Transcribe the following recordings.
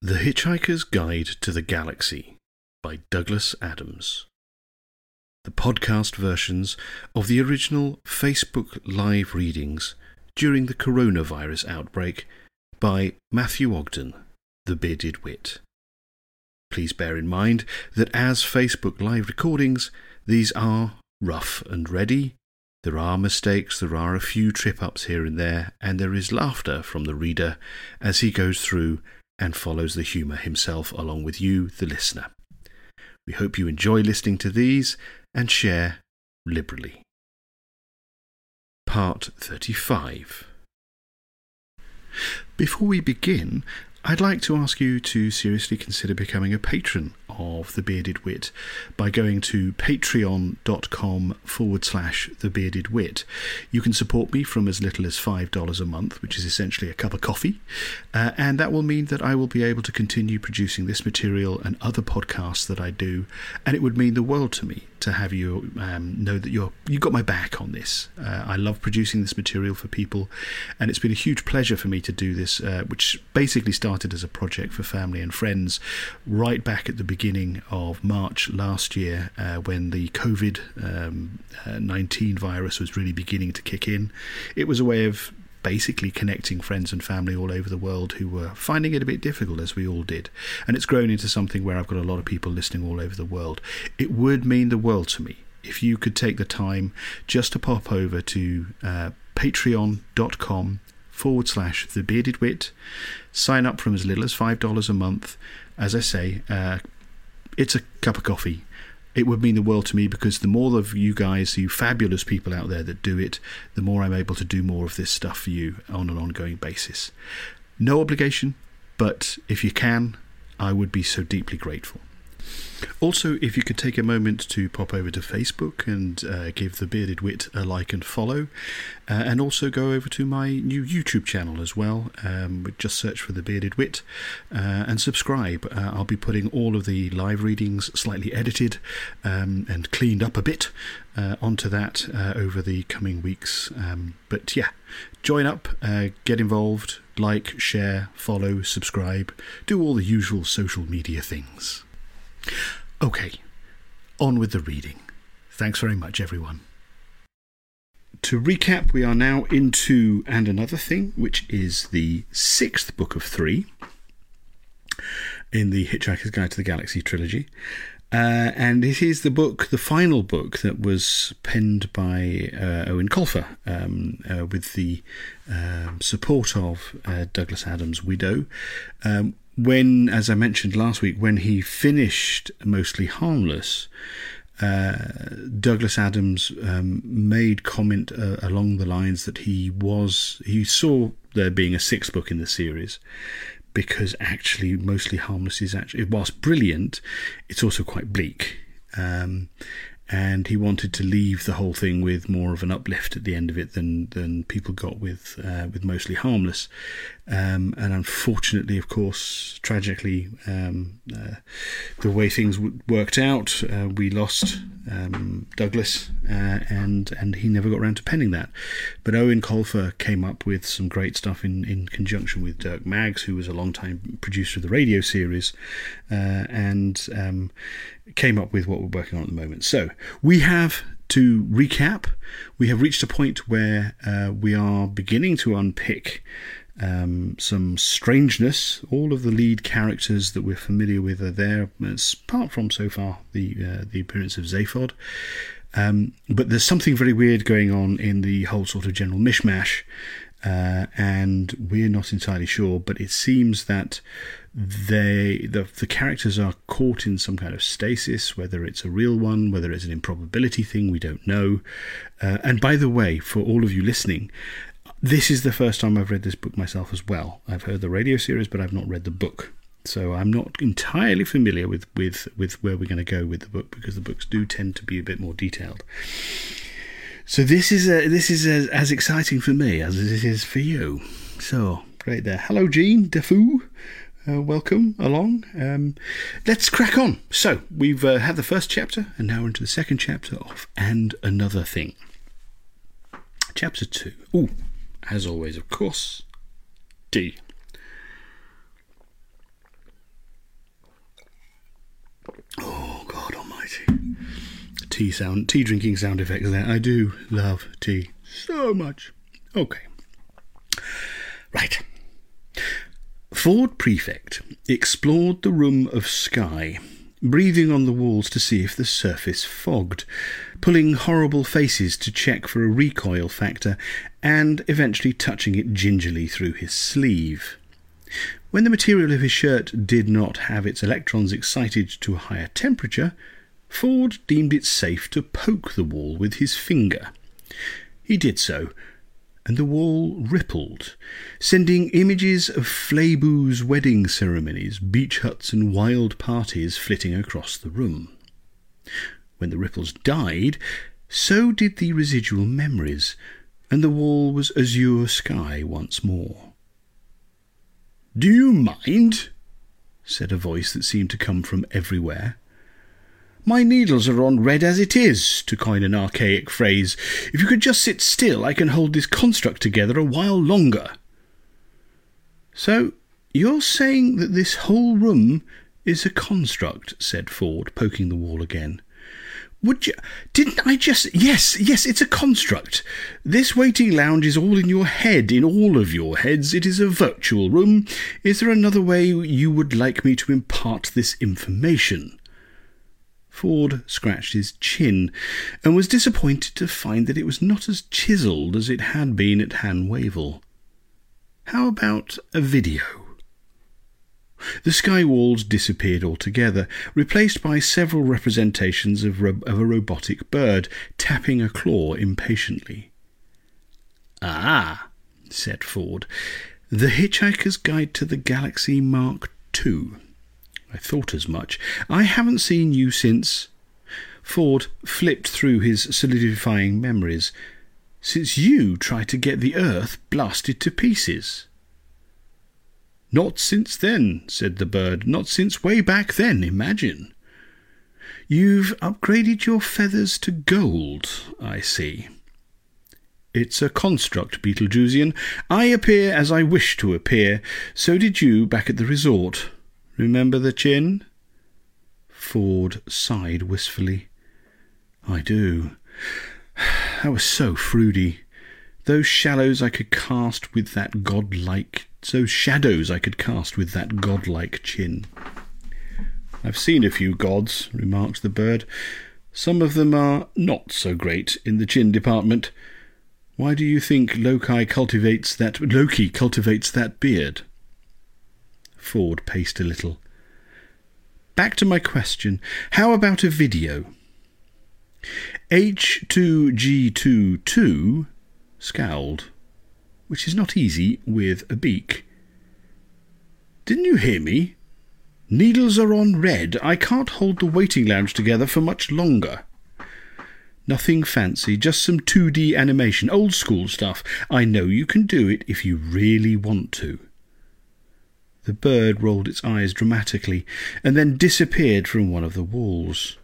The Hitchhiker's Guide to the Galaxy by Douglas Adams. The podcast versions of the original Facebook live readings during the coronavirus outbreak by Matthew Ogden, the Bearded Wit. Please bear in mind that as Facebook live recordings, these are rough and ready. There are mistakes, there are a few trip ups here and there, and there is laughter from the reader as he goes through and follows the humour himself along with you, the listener. We hope you enjoy listening to these and share liberally. Part 35 Before we begin, I'd like to ask you to seriously consider becoming a patron of The Bearded Wit by going to patreon.com forward slash The Bearded Wit. You can support me from as little as $5 a month, which is essentially a cup of coffee, uh, and that will mean that I will be able to continue producing this material and other podcasts that I do, and it would mean the world to me to have you um, know that you're you got my back on this. Uh, I love producing this material for people, and it's been a huge pleasure for me to do this, uh, which basically started as a project for family and friends right back at the beginning of March last year, uh, when the COVID um, uh, 19 virus was really beginning to kick in. It was a way of basically connecting friends and family all over the world who were finding it a bit difficult, as we all did. And it's grown into something where I've got a lot of people listening all over the world. It would mean the world to me if you could take the time just to pop over to uh, patreon.com forward slash the bearded wit, sign up from as little as $5 a month. As I say, uh, it's a cup of coffee it would mean the world to me because the more of you guys, you fabulous people out there that do it, the more I'm able to do more of this stuff for you on an ongoing basis. No obligation, but if you can, I would be so deeply grateful. Also, if you could take a moment to pop over to Facebook and uh, give The Bearded Wit a like and follow, uh, and also go over to my new YouTube channel as well. Um, just search for The Bearded Wit uh, and subscribe. Uh, I'll be putting all of the live readings, slightly edited um, and cleaned up a bit, uh, onto that uh, over the coming weeks. Um, but yeah, join up, get involved, like, share, follow, subscribe, do all the usual social media things. Okay, on with the reading. Thanks very much, everyone. To recap, we are now into And Another Thing, which is the sixth book of three in the Hitchhiker's Guide to the Galaxy trilogy. Uh, and it is the book, the final book that was penned by uh, Eoin Colfer um, uh, with the um, support of uh, Douglas Adams' widow. Um, when, as I mentioned last week, when he finished Mostly Harmless, uh, Douglas Adams um, made comment uh, along the lines that he was he saw there being a sixth book in the series because actually Mostly Harmless is actually whilst brilliant, it's also quite bleak. Um, and he wanted to leave the whole thing with more of an uplift at the end of it than than people got with uh, with mostly harmless. Um, and unfortunately, of course, tragically, um, uh, the way things w- worked out, uh, we lost um, Douglas, uh, and and he never got around to penning that. But Eoin Colfer came up with some great stuff in, in conjunction with Dirk Maggs, who was a long-time producer of the radio series, uh, and um, came up with what we're working on at the moment. So we have to recap. We have reached a point where uh, we are beginning to unpick um, some strangeness. All of the lead characters that we're familiar with are there, apart from so far the uh, the appearance of Zaphod. Um, but there's something very weird going on in the whole sort of general mishmash, uh, and we're not entirely sure. But it seems that they the the characters are caught in some kind of stasis, whether it's a real one, whether it's an improbability thing, we don't know. Uh, and by the way, for all of you listening, this is the first time I've read this book myself as well. I've heard the radio series, but I've not read the book. So I'm not entirely familiar with, with, with where we're going to go with the book because the books do tend to be a bit more detailed. So this is a, this is a, as exciting for me as it is for you. So great there. Hello, Jean Defoe. Uh, welcome along. Um, let's crack on. So we've uh, had the first chapter, and now we're into the second chapter of And Another Thing. Chapter two. Oh, as always, of course, D. Oh God Almighty! Tea sound, tea drinking sound effects. There, I do love tea so much. Okay, right. Ford Prefect explored the room of sky breathing on the walls to see if the surface fogged, pulling horrible faces to check for a recoil factor, and eventually touching it gingerly through his sleeve. When the material of his shirt did not have its electrons excited to a higher temperature, Ford deemed it safe to poke the wall with his finger. He did so, and the wall rippled, sending images of Fleaboo's wedding ceremonies, beach huts, and wild parties flitting across the room. When the ripples died, so did the residual memories, and the wall was azure sky once more. Do you mind? said a voice that seemed to come from everywhere. My needles are on red as it is, to coin an archaic phrase. If you could just sit still, I can hold this construct together a while longer. So, you're saying that this whole room is a construct, said Ford, poking the wall again. Would you? Didn't I just? Yes, yes, it's a construct. This waiting lounge is all in your head, in all of your heads. It is a virtual room. Is there another way you would like me to impart this information? Ford scratched his chin and was disappointed to find that it was not as chiselled as it had been at Han Wavel. How about a video? The sky walls disappeared altogether, replaced by several representations of, ro- of a robotic bird tapping a claw impatiently. Ah, said Ford, the Hitchhiker's Guide to the Galaxy Mark II. I thought as much. I haven't seen you since. Ford flipped through his solidifying memories. Since you tried to get the earth blasted to pieces. Not since then, said the bird. Not since way back then, imagine. You've upgraded your feathers to gold, I see. It's a construct, Betelgeusian. I appear as I wish to appear. So did you back at the resort. Remember the chin? Ford sighed wistfully. I do. That was so fruity. Those shallows I could cast with that godlike, those shadows I could cast with that godlike chin. I've seen a few gods, remarked the bird. Some of them are not so great in the chin department. Why do you think Loki cultivates that Loki cultivates that beard? Ford paced a little. Back to my question. How about a video? H2G22 scowled, which is not easy with a beak. Didn't you hear me? Needles are on red. I can't hold the waiting lounge together for much longer. Nothing fancy, just some 2D animation, old school stuff. I know you can do it if you really want to. The bird rolled its eyes dramatically and then disappeared from one of the walls.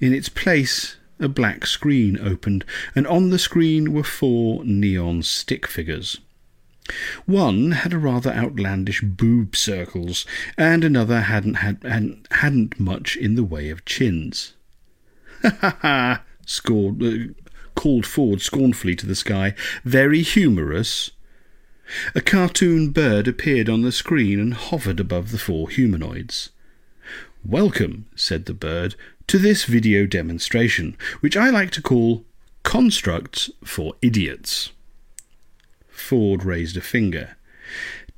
In its place, a black screen opened, and on the screen were four neon stick figures. One had a rather outlandish boob circles, and another hadn't had hadn't, hadn't much in the way of chins. Ha ha ha! scored, uh, called Ford scornfully to the sky. Very humorous. A cartoon bird appeared on the screen and hovered above the four humanoids. Welcome, said the bird, to this video demonstration, which I like to call Constructs for Idiots. Ford raised a finger.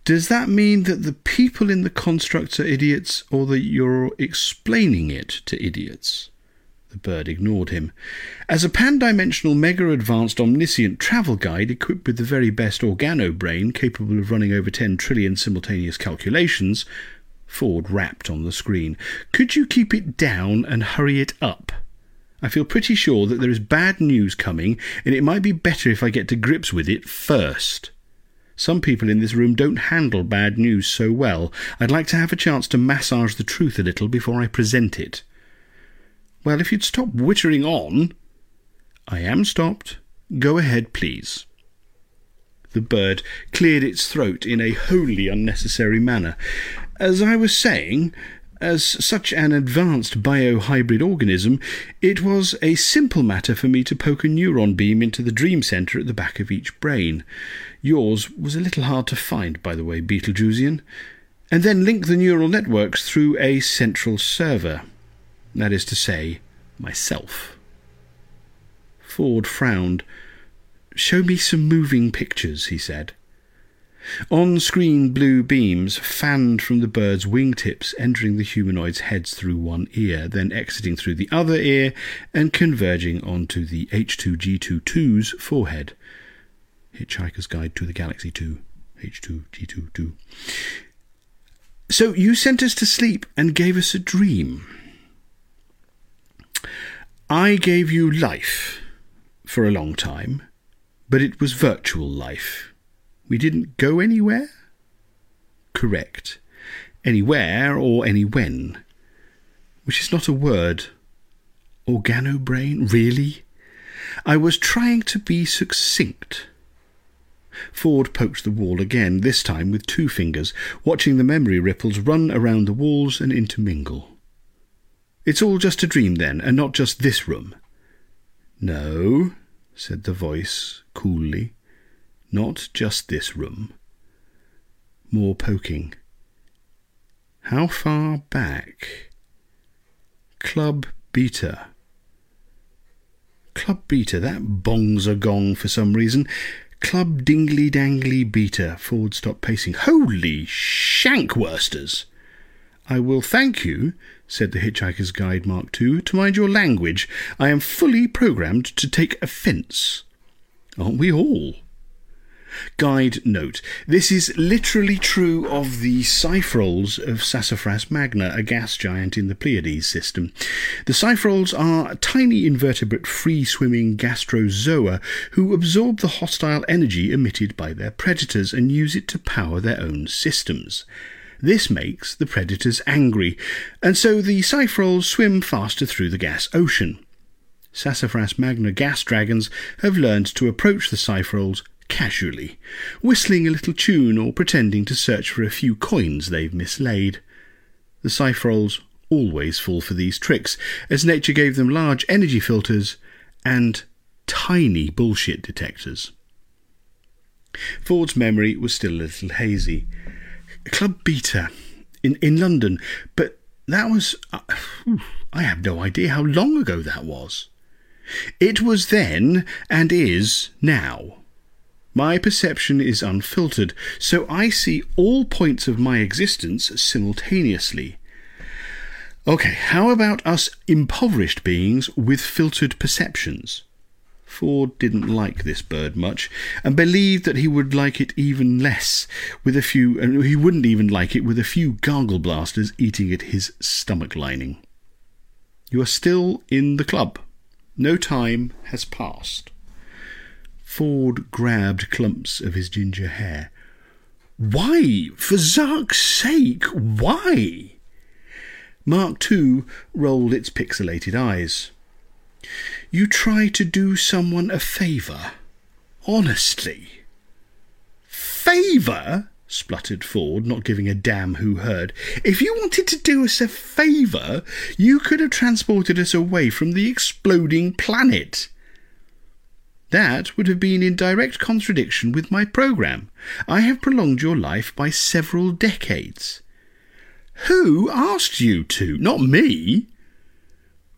Does that mean that the people in the constructs are idiots, or that you're explaining it to idiots? The bird ignored him. As a pan-dimensional mega-advanced omniscient travel guide equipped with the very best organo brain capable of running over 10 trillion simultaneous calculations, Ford rapped on the screen. Could you keep it down and hurry it up? I feel pretty sure that there is bad news coming, and it might be better if I get to grips with it first. Some people in this room don't handle bad news so well. I'd like to have a chance to massage the truth a little before I present it. Well, if you'd stop wittering on. I am stopped. Go ahead, please. The bird cleared its throat in a wholly unnecessary manner. As I was saying, as such an advanced biohybrid organism, it was a simple matter for me to poke a neuron beam into the dream centre at the back of each brain. Yours was a little hard to find, by the way, Betelgeusian. And then link the neural networks through a central server. That is to say, myself. Ford frowned. Show me some moving pictures, he said. On screen blue beams fanned from the bird's wingtips, entering the humanoid's heads through one ear, then exiting through the other ear and converging onto the H2G22's forehead. Hitchhiker's Guide to the Galaxy 2. H2G22. So you sent us to sleep and gave us a dream. I gave you life for a long time, but it was virtual life we didn't go anywhere? Correct. Anywhere or any when. Which is not a word. Organobrain? Really? I was trying to be succinct. Ford poked the wall again, this time with two fingers, watching the memory ripples run around the walls and intermingle. It's all just a dream, then, and not just this room. No, said the voice coolly. Not just this room. More poking. How far back? Club Beta. Club Beta, that bongs a gong for some reason. Club Dingly Dangly Beta. Ford stopped pacing. Holy shankwursters! I will thank you, said the Hitchhiker's Guide Mark II, to mind your language. I am fully programmed to take offence. Aren't we all? Guide note. This is literally true of the Cyphrals of Sassafras magna, a gas giant in the Pleiades system. The Cyphrals are tiny invertebrate free-swimming gastrozoa who absorb the hostile energy emitted by their predators and use it to power their own systems. This makes the predators angry, and so the Cyphrals swim faster through the gas ocean. Sassafras magna gas dragons have learned to approach the Cyphrals casually, whistling a little tune or pretending to search for a few coins they've mislaid. The Cyphrals always fall for these tricks, as nature gave them large energy filters and tiny bullshit detectors. Ford's memory was still a little hazy. Club Beta in, in London, but that was. Uh, I have no idea how long ago that was. It was then and is now. My perception is unfiltered, so I see all points of my existence simultaneously. Okay, how about us impoverished beings with filtered perceptions? Ford didn't like this bird much, and believed that he would like it even less with a few, and he wouldn't even like it with a few gargle blasters eating at his stomach lining. You are still in the club. No time has passed. Ford grabbed clumps of his ginger hair. Why? For Zark's sake, why? Mark II rolled its pixelated eyes. You try to do someone a favour. Honestly. Favour? spluttered Ford, not giving a damn who heard. If you wanted to do us a favour, you could have transported us away from the exploding planet. That would have been in direct contradiction with my programme. I have prolonged your life by several decades. Who asked you to? Not me.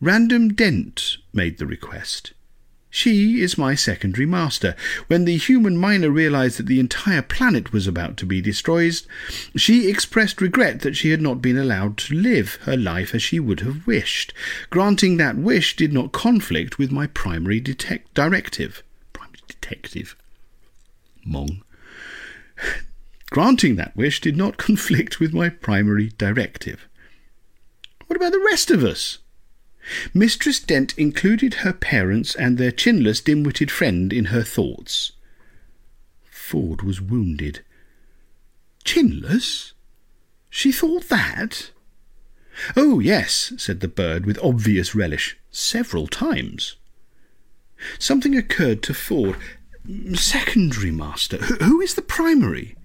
Random Dent made the request. She is my secondary master. When the human minor realized that the entire planet was about to be destroyed, she expressed regret that she had not been allowed to live her life as she would have wished. Granting that wish did not conflict with my primary detect- directive Primary detective. Mong. Granting that wish did not conflict with my primary directive. What about the rest of us? Mistress Dent included her parents and their chinless, dim-witted friend in her thoughts. Ford was wounded. Chinless? She thought that? Oh, yes, said the bird with obvious relish, several times. Something occurred to Ford. Secondary master? who is the primary?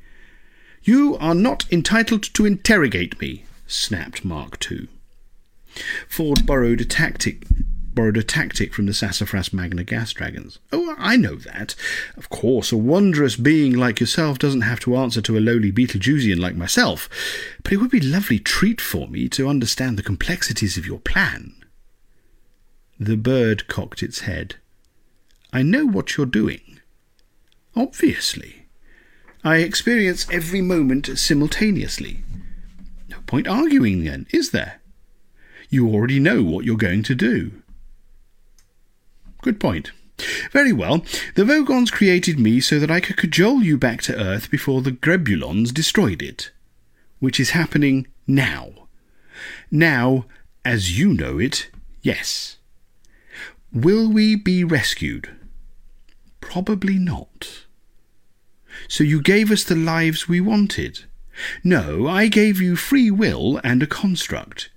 You are not entitled to interrogate me, snapped Mark II. Ford borrowed a tactic borrowed a tactic from the Sassafras Magna gas dragons. Oh, I know that. Of course, a wondrous being like yourself doesn't have to answer to a lowly Betelgeusian like myself, but it would be a lovely treat for me to understand the complexities of your plan. The bird cocked its head. I know what you're doing. Obviously. I experience every moment simultaneously. No point arguing then, is there? You already know what you're going to do. Good point. Very well. The Vogons created me so that I could cajole you back to Earth before the Grebulons destroyed it. Which is happening now. Now, as you know it, yes. Will we be rescued? Probably not. So you gave us the lives we wanted. No, I gave you free will and a construct.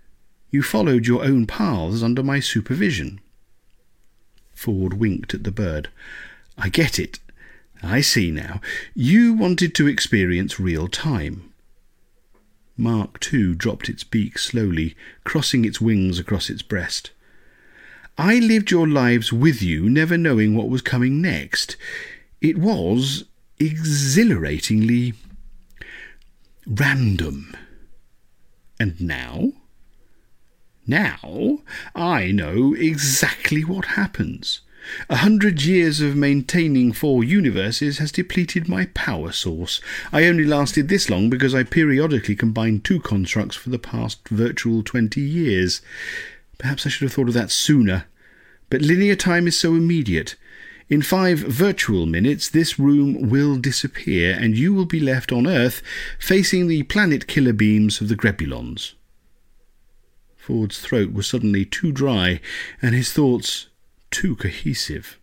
You followed your own paths under my supervision. Ford winked at the bird. I get it. I see now. You wanted to experience real time. Mark II dropped its beak slowly, crossing its wings across its breast. I lived your lives with you, never knowing what was coming next. It was exhilaratingly random. And now? Now I know exactly what happens. A hundred years of maintaining four universes has depleted my power source. I only lasted this long because I periodically combined two constructs for the past virtual twenty years. Perhaps I should have thought of that sooner. But linear time is so immediate. In five virtual minutes, this room will disappear, and you will be left on Earth facing the planet killer beams of the Grebulons. Ford's throat was suddenly too dry, and his thoughts too cohesive.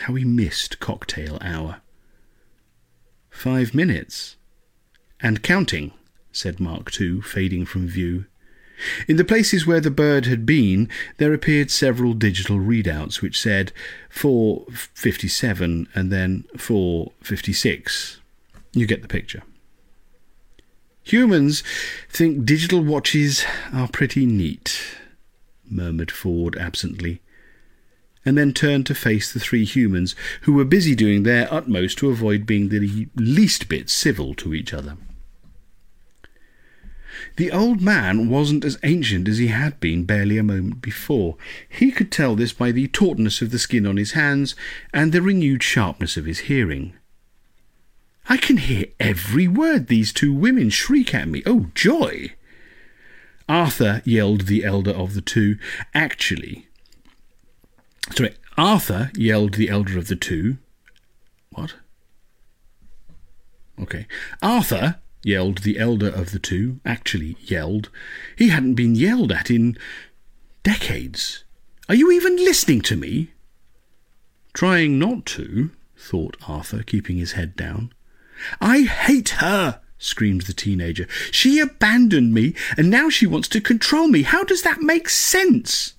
How he missed cocktail hour. Five minutes. And counting, said Mark II, fading from view. In the places where the bird had been, there appeared several digital readouts which said 457 and then 456. You get the picture. Humans think digital watches are pretty neat, murmured Ford absently, and then turned to face the three humans, who were busy doing their utmost to avoid being the least bit civil to each other. The old man wasn't as ancient as he had been barely a moment before. He could tell this by the tautness of the skin on his hands and the renewed sharpness of his hearing. I can hear every word these two women shriek at me. Oh, joy! Arthur, yelled the elder of the two. Actually, sorry, Arthur, yelled the elder of the two. What? Okay. Arthur, yelled the elder of the two, actually yelled. He hadn't been yelled at in decades. Are you even listening to me? Trying not to, thought Arthur, keeping his head down. I hate her, screamed the teenager. She abandoned me, and now she wants to control me. How does that make sense?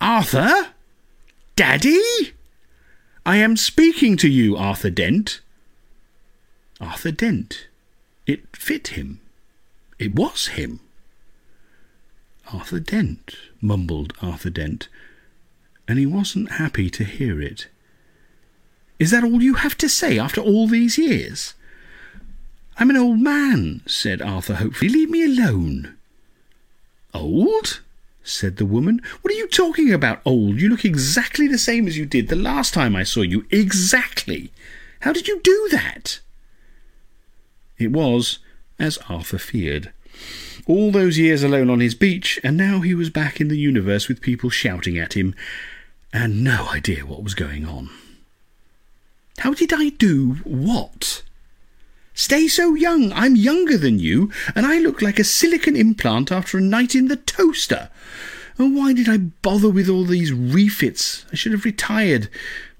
Arthur? Daddy? I am speaking to you, Arthur Dent. Arthur Dent. It fit him. It was him. Arthur Dent, mumbled Arthur Dent, and he wasn't happy to hear it. Is that all you have to say after all these years? I'm an old man, said Arthur hopefully. Leave me alone. Old? said the woman. What are you talking about, old? You look exactly the same as you did the last time I saw you. Exactly. How did you do that? It was as Arthur feared. All those years alone on his beach, and now he was back in the universe with people shouting at him, and no idea what was going on. How did I do what? Stay so young. I'm younger than you, and I look like a silicon implant after a night in the toaster. And why did I bother with all these refits? I should have retired,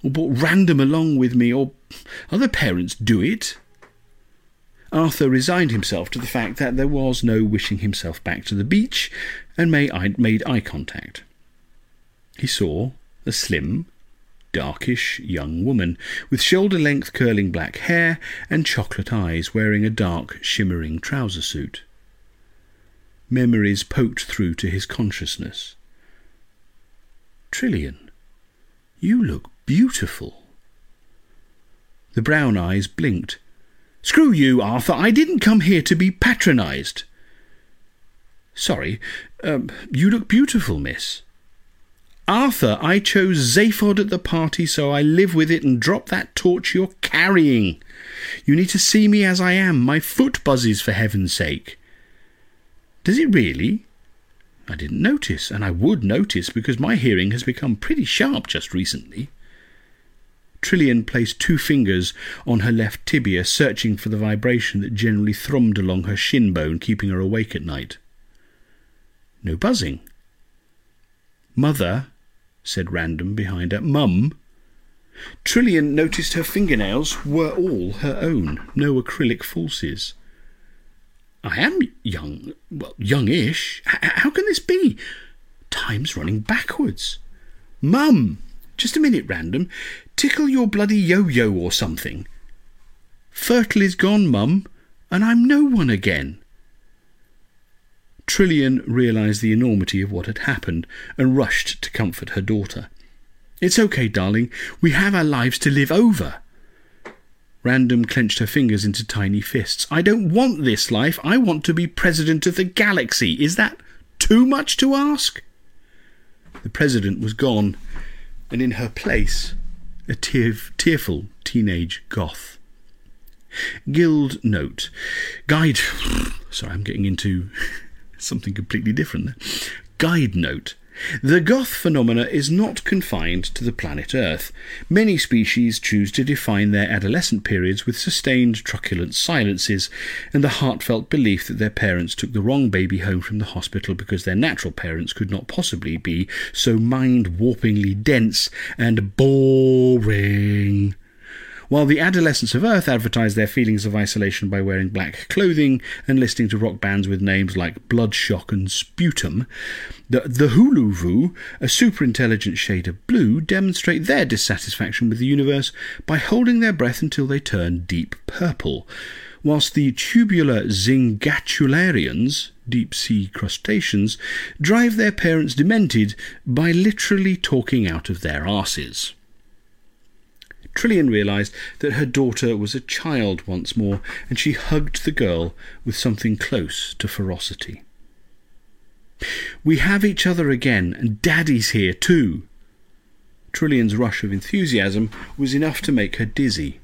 or brought random along with me, or other parents do it. Arthur resigned himself to the fact that there was no wishing himself back to the beach, and made eye contact. He saw a slim, darkish young woman with shoulder length curling black hair and chocolate eyes wearing a dark shimmering trouser suit. memories poked through to his consciousness. Trillian, you look beautiful. The brown eyes blinked. Screw you, Arthur. I didn't come here to be patronised. Sorry. Um, you look beautiful, miss. Arthur, I chose Zaphod at the party, so I live with it and drop that torch you're carrying. You need to see me as I am. My foot buzzes, for heaven's sake. Does it really? I didn't notice, and I would notice because my hearing has become pretty sharp just recently. Trillian placed two fingers on her left tibia, searching for the vibration that generally thrummed along her shin bone, keeping her awake at night. No buzzing. Mother, said Random behind her. Mum? Trillian noticed her fingernails were all her own, no acrylic falsies. I am young, well, youngish. H- how can this be? Time's running backwards. Mum! Just a minute, Random. Tickle your bloody yo-yo or something. Fertile is gone, Mum, and I'm no one again. Trillian realised the enormity of what had happened and rushed to comfort her daughter. It's okay, darling. We have our lives to live over. Random clenched her fingers into tiny fists. I don't want this life. I want to be president of the galaxy. Is that too much to ask? The president was gone, and in her place, a tear- tearful teenage goth. Guild note. Guide. Sorry, I'm getting into something completely different. Guide note. The goth phenomena is not confined to the planet Earth. Many species choose to define their adolescent periods with sustained truculent silences and the heartfelt belief that their parents took the wrong baby home from the hospital because their natural parents could not possibly be so mind warpingly dense and boring. While the adolescents of Earth advertise their feelings of isolation by wearing black clothing and listening to rock bands with names like Bloodshock and Sputum, the, the Hooloovoo, a superintelligent shade of blue, demonstrate their dissatisfaction with the universe by holding their breath until they turn deep purple, whilst the tubular Zingatularians, deep sea crustaceans, drive their parents demented by literally talking out of their arses. Trillian realised that her daughter was a child once more, and she hugged the girl with something close to ferocity. We have each other again, and Daddy's here too. Trillian's rush of enthusiasm was enough to make her dizzy.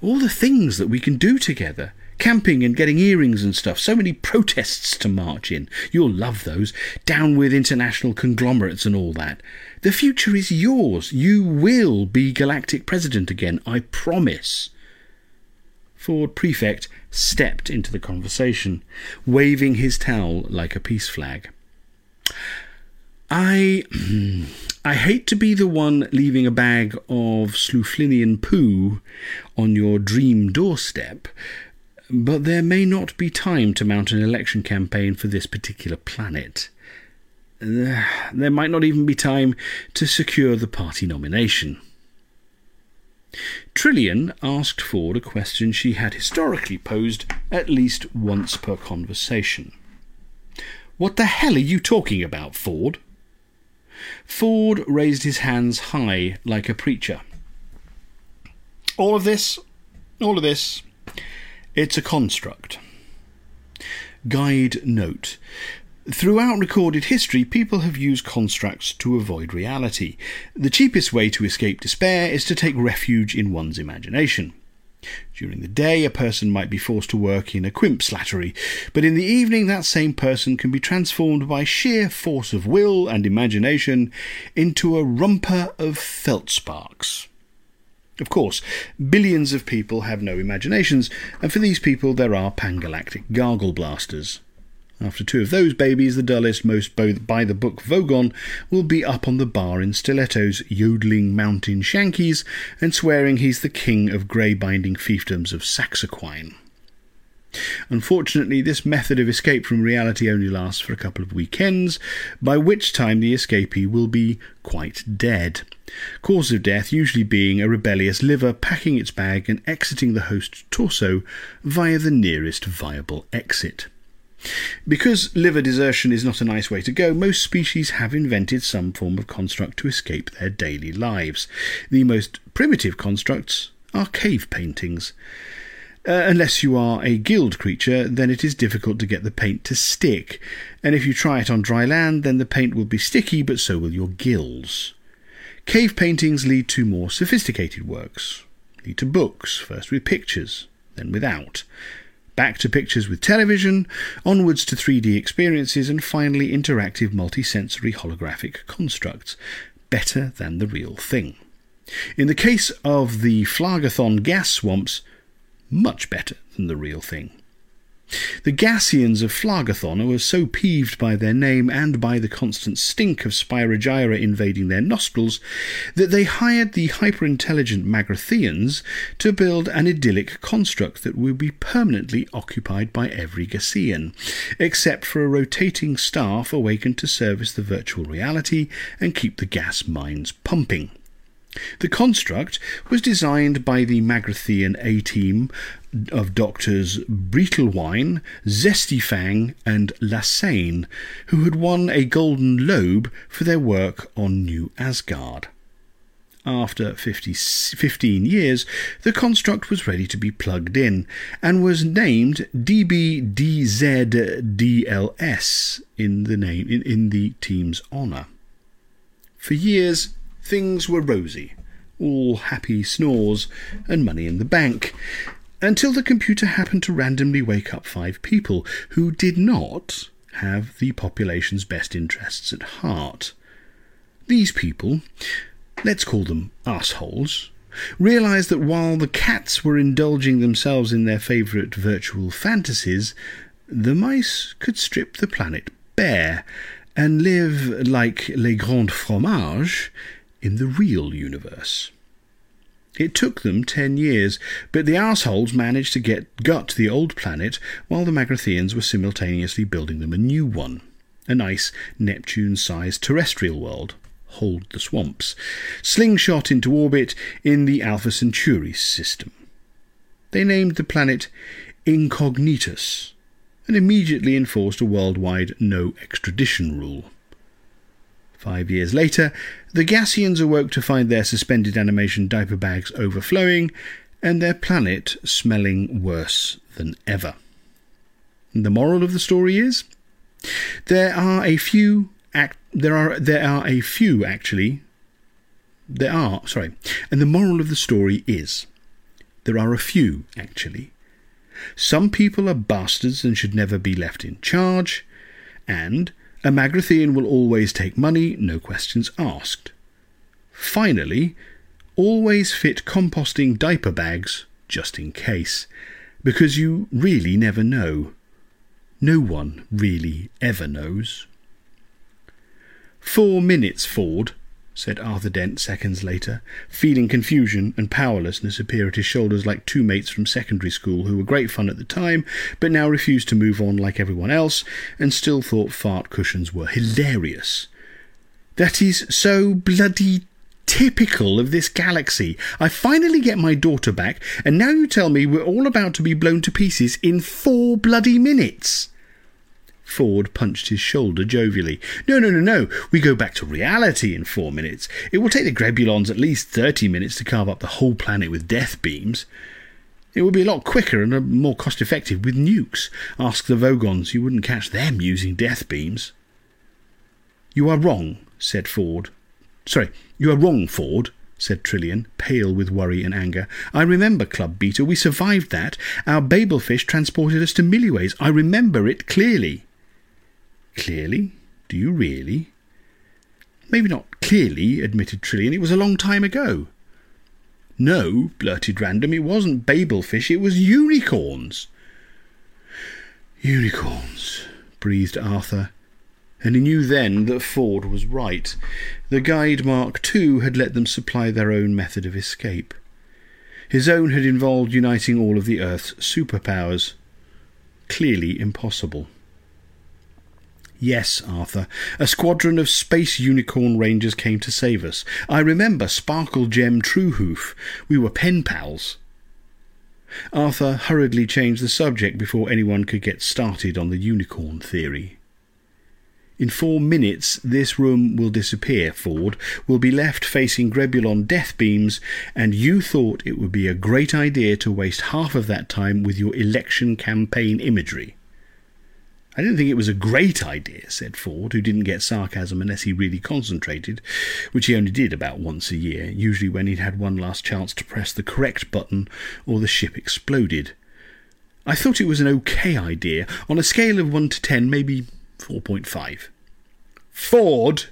All the things that we can do together camping and getting earrings and stuff. So many protests to march in. You'll love those. Down with international conglomerates and all that. The future is yours. You will be galactic president again, I promise. Ford Prefect stepped into the conversation, waving his towel like a peace flag. I I hate to be the one leaving a bag of Slouflinian poo on your dream doorstep, but there may not be time to mount an election campaign for this particular planet. There might not even be time to secure the party nomination. Trillian asked Ford a question she had historically posed at least once per conversation. What the hell are you talking about, Ford? Ford raised his hands high like a preacher. All of this, all of this, it's a construct. Guide note. Throughout recorded history, people have used constructs to avoid reality. The cheapest way to escape despair is to take refuge in one's imagination. During the day, a person might be forced to work in a quimp slattery, but in the evening, that same person can be transformed by sheer force of will and imagination into a romper of feldsparks. Of course, billions of people have no imaginations, and for these people there are pangalactic gargle blasters. After two of those babies, the dullest, most both by the book Vogon will be up on the bar in stilettos, yodeling mountain shankies, and swearing he's the king of grey binding fiefdoms of Saxaquine. Unfortunately, this method of escape from reality only lasts for a couple of weekends, by which time the escapee will be quite dead. Cause of death usually being a rebellious liver packing its bag and exiting the host's torso via the nearest viable exit. Because liver desertion is not a nice way to go, most species have invented some form of construct to escape their daily lives. The most primitive constructs are cave paintings. Uh, unless you are a gill creature, then it is difficult to get the paint to stick, and if you try it on dry land, then the paint will be sticky, but so will your gills. Cave paintings lead to more sophisticated works, lead to books, first with pictures, then without back to pictures with television, onwards to 3D experiences, and finally interactive multisensory holographic constructs, better than the real thing. In the case of the Phlargathon gas swamps, much better than the real thing. The Gassians of Phlargathon were so peeved by their name and by the constant stink of Spirogyra invading their nostrils that they hired the hyper-intelligent Magratheans to build an idyllic construct that would be permanently occupied by every Gassian, except for a rotating staff awakened to service the virtual reality and keep the gas mines pumping. The construct was designed by the Magrathean A team of doctors Breetlewine, Zestifang, and Lassagne, who had won a Golden Lobe for their work on New Asgard. After 50, 15 years, the construct was ready to be plugged in and was named DBDZDLS in the name in, in the team's honour. For years, things were rosy, all happy snores and money in the bank, until the computer happened to randomly wake up five people who did not have the population's best interests at heart. These people, let's call them assholes, realized that while the cats were indulging themselves in their favourite virtual fantasies, the mice could strip the planet bare and live like les grands fromages in the real universe. It took them ten years, but the assholes managed to get gut the old planet while the Magratheans were simultaneously building them a new one. A nice Neptune sized terrestrial world. Hold the swamps. Slingshot into orbit in the Alpha Centauri system. They named the planet Incognitus and immediately enforced a worldwide no extradition rule. Five years later, the Gassians awoke to find their suspended animation diaper bags overflowing and their planet smelling worse than ever. The moral of the story is there are a few act, there are there are a few actually there are sorry and the moral of the story is there are a few actually some people are bastards and should never be left in charge and a Magrathean will always take money, no questions asked. Finally, always fit composting diaper bags just in case, because you really never know. No one really ever knows. Four minutes, Ford, said Arthur Dent seconds later, feeling confusion and powerlessness appear at his shoulders like two mates from secondary school who were great fun at the time, but now refused to move on like everyone else, and still thought fart cushions were hilarious. That is so bloody typical of this galaxy. I finally get my daughter back, and now you tell me we're all about to be blown to pieces in four bloody minutes. Ford punched his shoulder jovially. No, no, no, no. We go back to reality in four minutes. It will take the Grebulons at least thirty minutes to carve up the whole planet with death beams. It would be a lot quicker and uh, more cost effective with nukes. Ask the Vogons. You wouldn't catch them using death beams. You are wrong, said Ford. Sorry, you are wrong, Ford, said Trillian, pale with worry and anger. I remember, Club Beta. We survived that. Our Babelfish transported us to Milliways. I remember it clearly. Clearly? Do you really? Maybe not clearly, admitted Trillian. It was a long time ago. No, blurted Random. It wasn't Babelfish, it was unicorns. Unicorns, breathed Arthur, and he knew then that Ford was right. The Guide Mark II had let them supply their own method of escape. His own had involved uniting all of the Earth's superpowers. Clearly impossible. Yes, Arthur. A squadron of space unicorn rangers came to save us. I remember Sparkle Gem Truehoof. We were pen pals. Arthur hurriedly changed the subject before anyone could get started on the unicorn theory. In four minutes, this room will disappear, Ford, We'll be left facing Grebulon death beams, and you thought it would be a great idea to waste half of that time with your election campaign imagery. I didn't think it was a great idea, said Ford, who didn't get sarcasm unless he really concentrated, which he only did about once a year, usually when he'd had one last chance to press the correct button or the ship exploded. I thought it was an okay idea, on a scale of 1 to 10, maybe 4.5. Ford!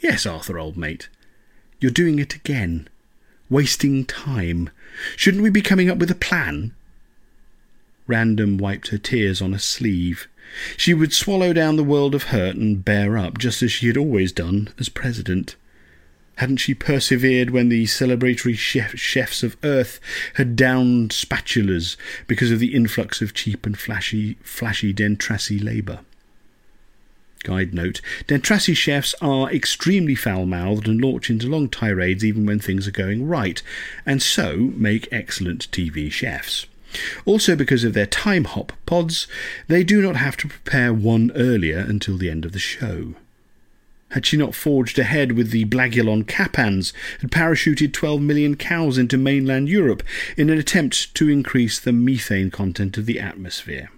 Yes, Arthur, old mate. You're doing it again. Wasting time. Shouldn't we be coming up with a plan? Random wiped her tears on a sleeve. She would swallow down the world of hurt and bear up, just as she had always done as president. Hadn't she persevered when the celebratory chef, chefs of Earth had downed spatulas because of the influx of cheap and flashy, flashy Dentrassi labour? Guide note Dentrassi chefs are extremely foul mouthed and launch into long tirades even when things are going right, and so make excellent TV chefs. Also, because of their time hop pods, they do not have to prepare one earlier until the end of the show. Had she not forged ahead with the Blagulon Kappans, had parachuted 12 million cows into mainland Europe in an attempt to increase the methane content of the atmosphere.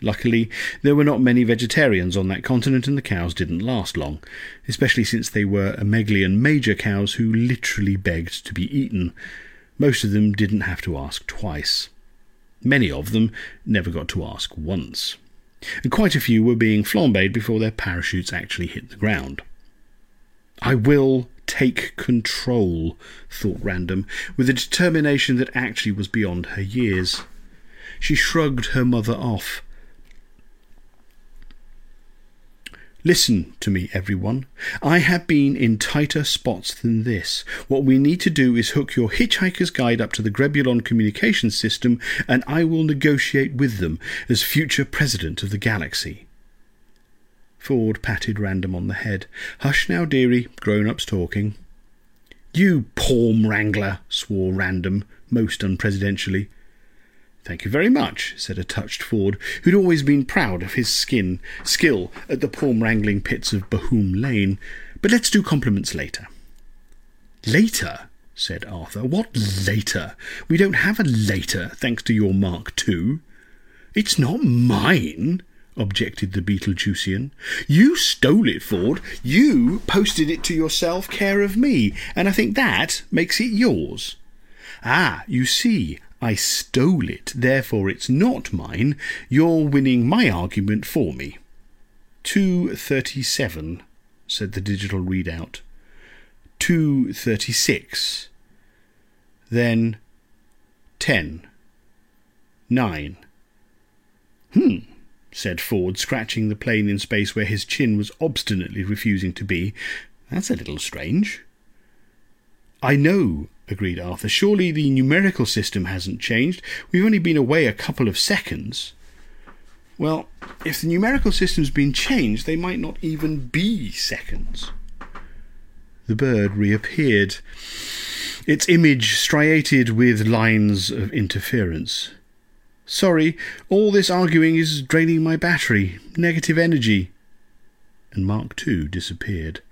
Luckily, there were not many vegetarians on that continent, and the cows didn't last long, especially since they were Ameglian major cows who literally begged to be eaten, most of them didn't have to ask twice. Many of them never got to ask once. And quite a few were being flambéed before their parachutes actually hit the ground. I will take control, thought Random, with a determination that actually was beyond her years. She shrugged her mother off, Listen to me, everyone. I have been in tighter spots than this. What we need to do is hook your Hitchhiker's Guide up to the Grebulon communication system, and I will negotiate with them as future president of the galaxy. Ford patted Random on the head. Hush now, dearie. Grown-ups talking. You palm wrangler, swore Random, most unpresidentially. Thank you very much, said a touched Ford, who'd always been proud of his skin skill at the palm wrangling pits of Bohum Lane. But let's do compliments later. Later? said Arthur. What later? We don't have a later, thanks to your Mark II. It's not mine, objected the Betelgeusian. You stole it, Ford. You posted it to yourself, care of me, and I think that makes it yours. Ah, you see, I stole it, therefore it's not mine. You're winning my argument for me. 237, said the digital readout. 236. Then 10. 9. Hmm, said Ford, scratching the plane in space where his chin was obstinately refusing to be. That's a little strange. I know, agreed Arthur. Surely the numerical system hasn't changed. We've only been away a couple of seconds. Well, if the numerical system's been changed, they might not even be seconds. The bird reappeared, its image striated with lines of interference. Sorry, all this arguing is draining my battery. Negative energy. And Mark II disappeared,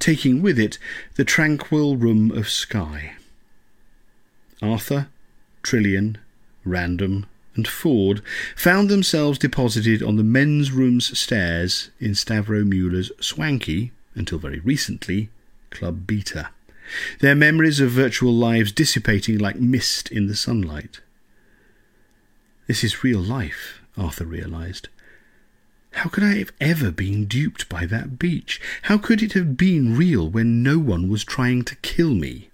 taking with it the tranquil room of sky. Arthur, Trillian, Random, and Ford found themselves deposited on the men's room's stairs in Stavro Mueller's swanky, until very recently, Club Beta, their memories of virtual lives dissipating like mist in the sunlight. This is real life, Arthur realized. How could I have ever been duped by that beach? How could it have been real when no one was trying to kill me?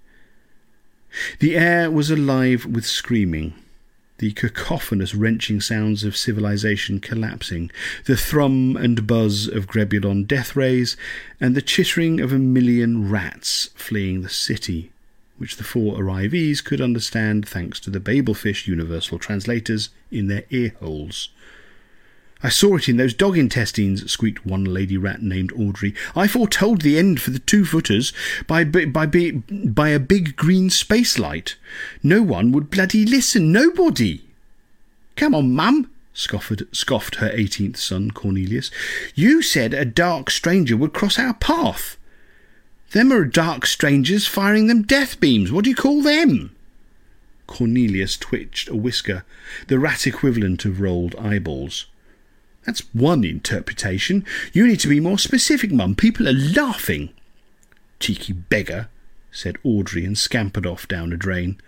The air was alive with screaming, the cacophonous wrenching sounds of civilization collapsing, the thrum and buzz of Grebulon death rays, and the chittering of a million rats fleeing the city, which the four arrivees could understand thanks to the Babelfish universal translators in their ear holes. I saw it in those dog intestines, squeaked one lady rat named Audrey. I foretold the end for the two footers by, by, by, by a big green space light. No one would bloody listen, nobody. Come on, mum, scoffed, scoffed her eighteenth son, Cornelius. You said a dark stranger would cross our path. Them are dark strangers firing them death beams. What do you call them? Cornelius twitched a whisker, the rat equivalent of rolled eyeballs. That's one interpretation. You need to be more specific, Mum. People are laughing. Cheeky beggar, said Audrey and scampered off down a drain.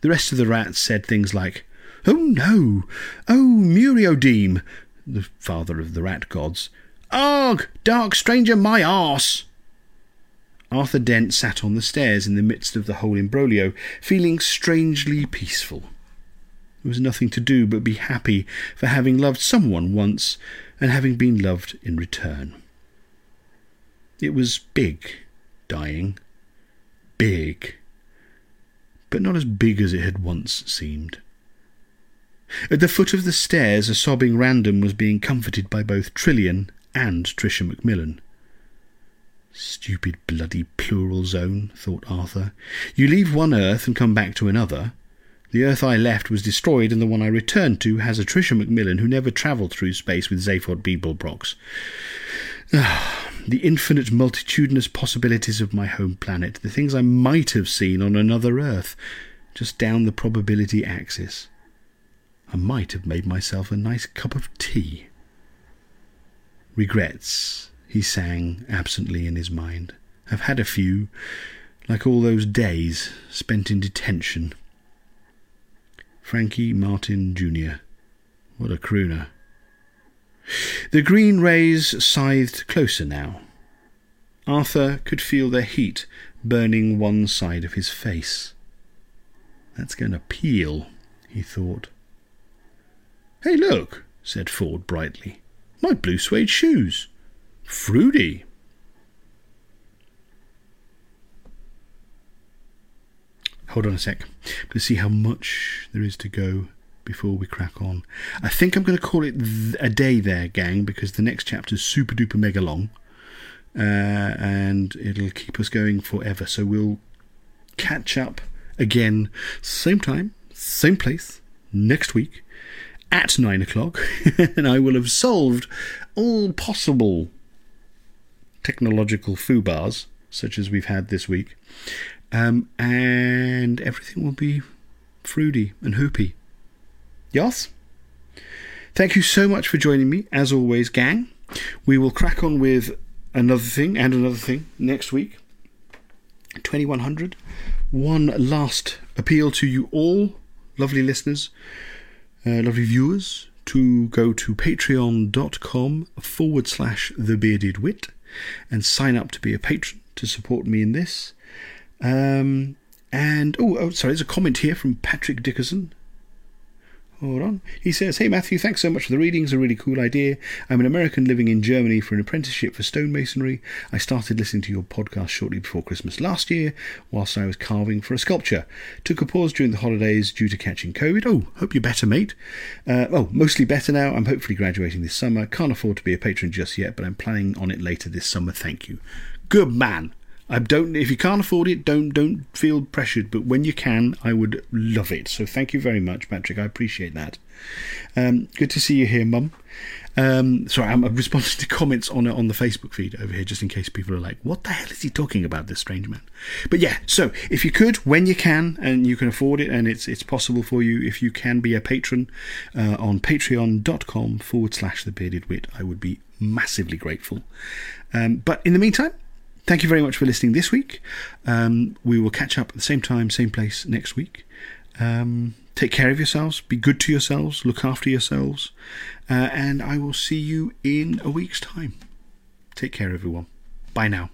The rest of the rats said things like, Oh no! Oh, Muriodeme, the father of the rat gods. Arg! Dark stranger, my arse! Arthur Dent sat on the stairs in the midst of the whole imbroglio, feeling strangely peaceful. There was nothing to do but be happy for having loved someone once and having been loved in return. It was big, dying. Big. But not as big as it had once seemed. At the foot of the stairs, a sobbing random was being comforted by both Trillian and Tricia McMillan. Stupid bloody plural zone, thought Arthur. You leave one earth and come back to another. The Earth I left was destroyed, and the one I returned to has a Tricia McMillan who never travelled through space with Zaphod Beeblebrox. The infinite multitudinous possibilities of my home planet, the things I might have seen on another Earth, just down the probability axis. I might have made myself a nice cup of tea. Regrets, he sang absently in his mind. I've had a few, like all those days spent in detention Frankie Martin Jr. What a crooner. The green rays scythed closer now. Arthur could feel their heat burning one side of his face. That's going to peel, he thought. Hey, look, said Ford brightly. My blue suede shoes. Fruity. Hold on a sec. I'm going to see how much there is to go before we crack on. I think I'm going to call it a day there, gang, because the next chapter is super duper mega long. Uh, and it'll keep us going forever. So we'll catch up again, same time, same place, next week at nine o'clock. and I will have solved all possible technological foobars, such as we've had this week um, and everything will be fruity and hoopy. Yes? Thank you so much for joining me, as always, gang. We will crack on with another thing and another thing next week. 2100. One last appeal to you all, lovely listeners, uh, lovely viewers, to go to patreon.com forward slash the bearded wit and sign up to be a patron to support me in this. Um, and oh, oh, sorry, there's a comment here from Patrick Dickerson. Hold on. He says, Hey Matthew, thanks so much for the readings. A really cool idea. I'm an American living in Germany for an apprenticeship for stonemasonry. I started listening to your podcast shortly before Christmas last year whilst I was carving for a sculpture. Took a pause during the holidays due to catching COVID. Oh, hope you're better, mate. Uh, oh, mostly better now. I'm hopefully graduating this summer. Can't afford to be a patron just yet, but I'm planning on it later this summer. Thank you. Good man. I don't. If you can't afford it, don't don't feel pressured. But when you can, I would love it. So thank you very much, Patrick. I appreciate that. Um, good to see you here, Mum. Um, sorry, I'm responding to comments on on the Facebook feed over here, just in case people are like, "What the hell is he talking about, this strange man?" But yeah, so if you could, when you can, and you can afford it, and it's it's possible for you, if you can be a patron uh, on Patreon.com forward slash The Bearded Wit, I would be massively grateful. Um, but in the meantime, Thank you very much for listening this week. Um, we will catch up at the same time, same place next week. Um, take care of yourselves, be good to yourselves, look after yourselves, uh, and I will see you in a week's time. Take care, everyone. Bye now.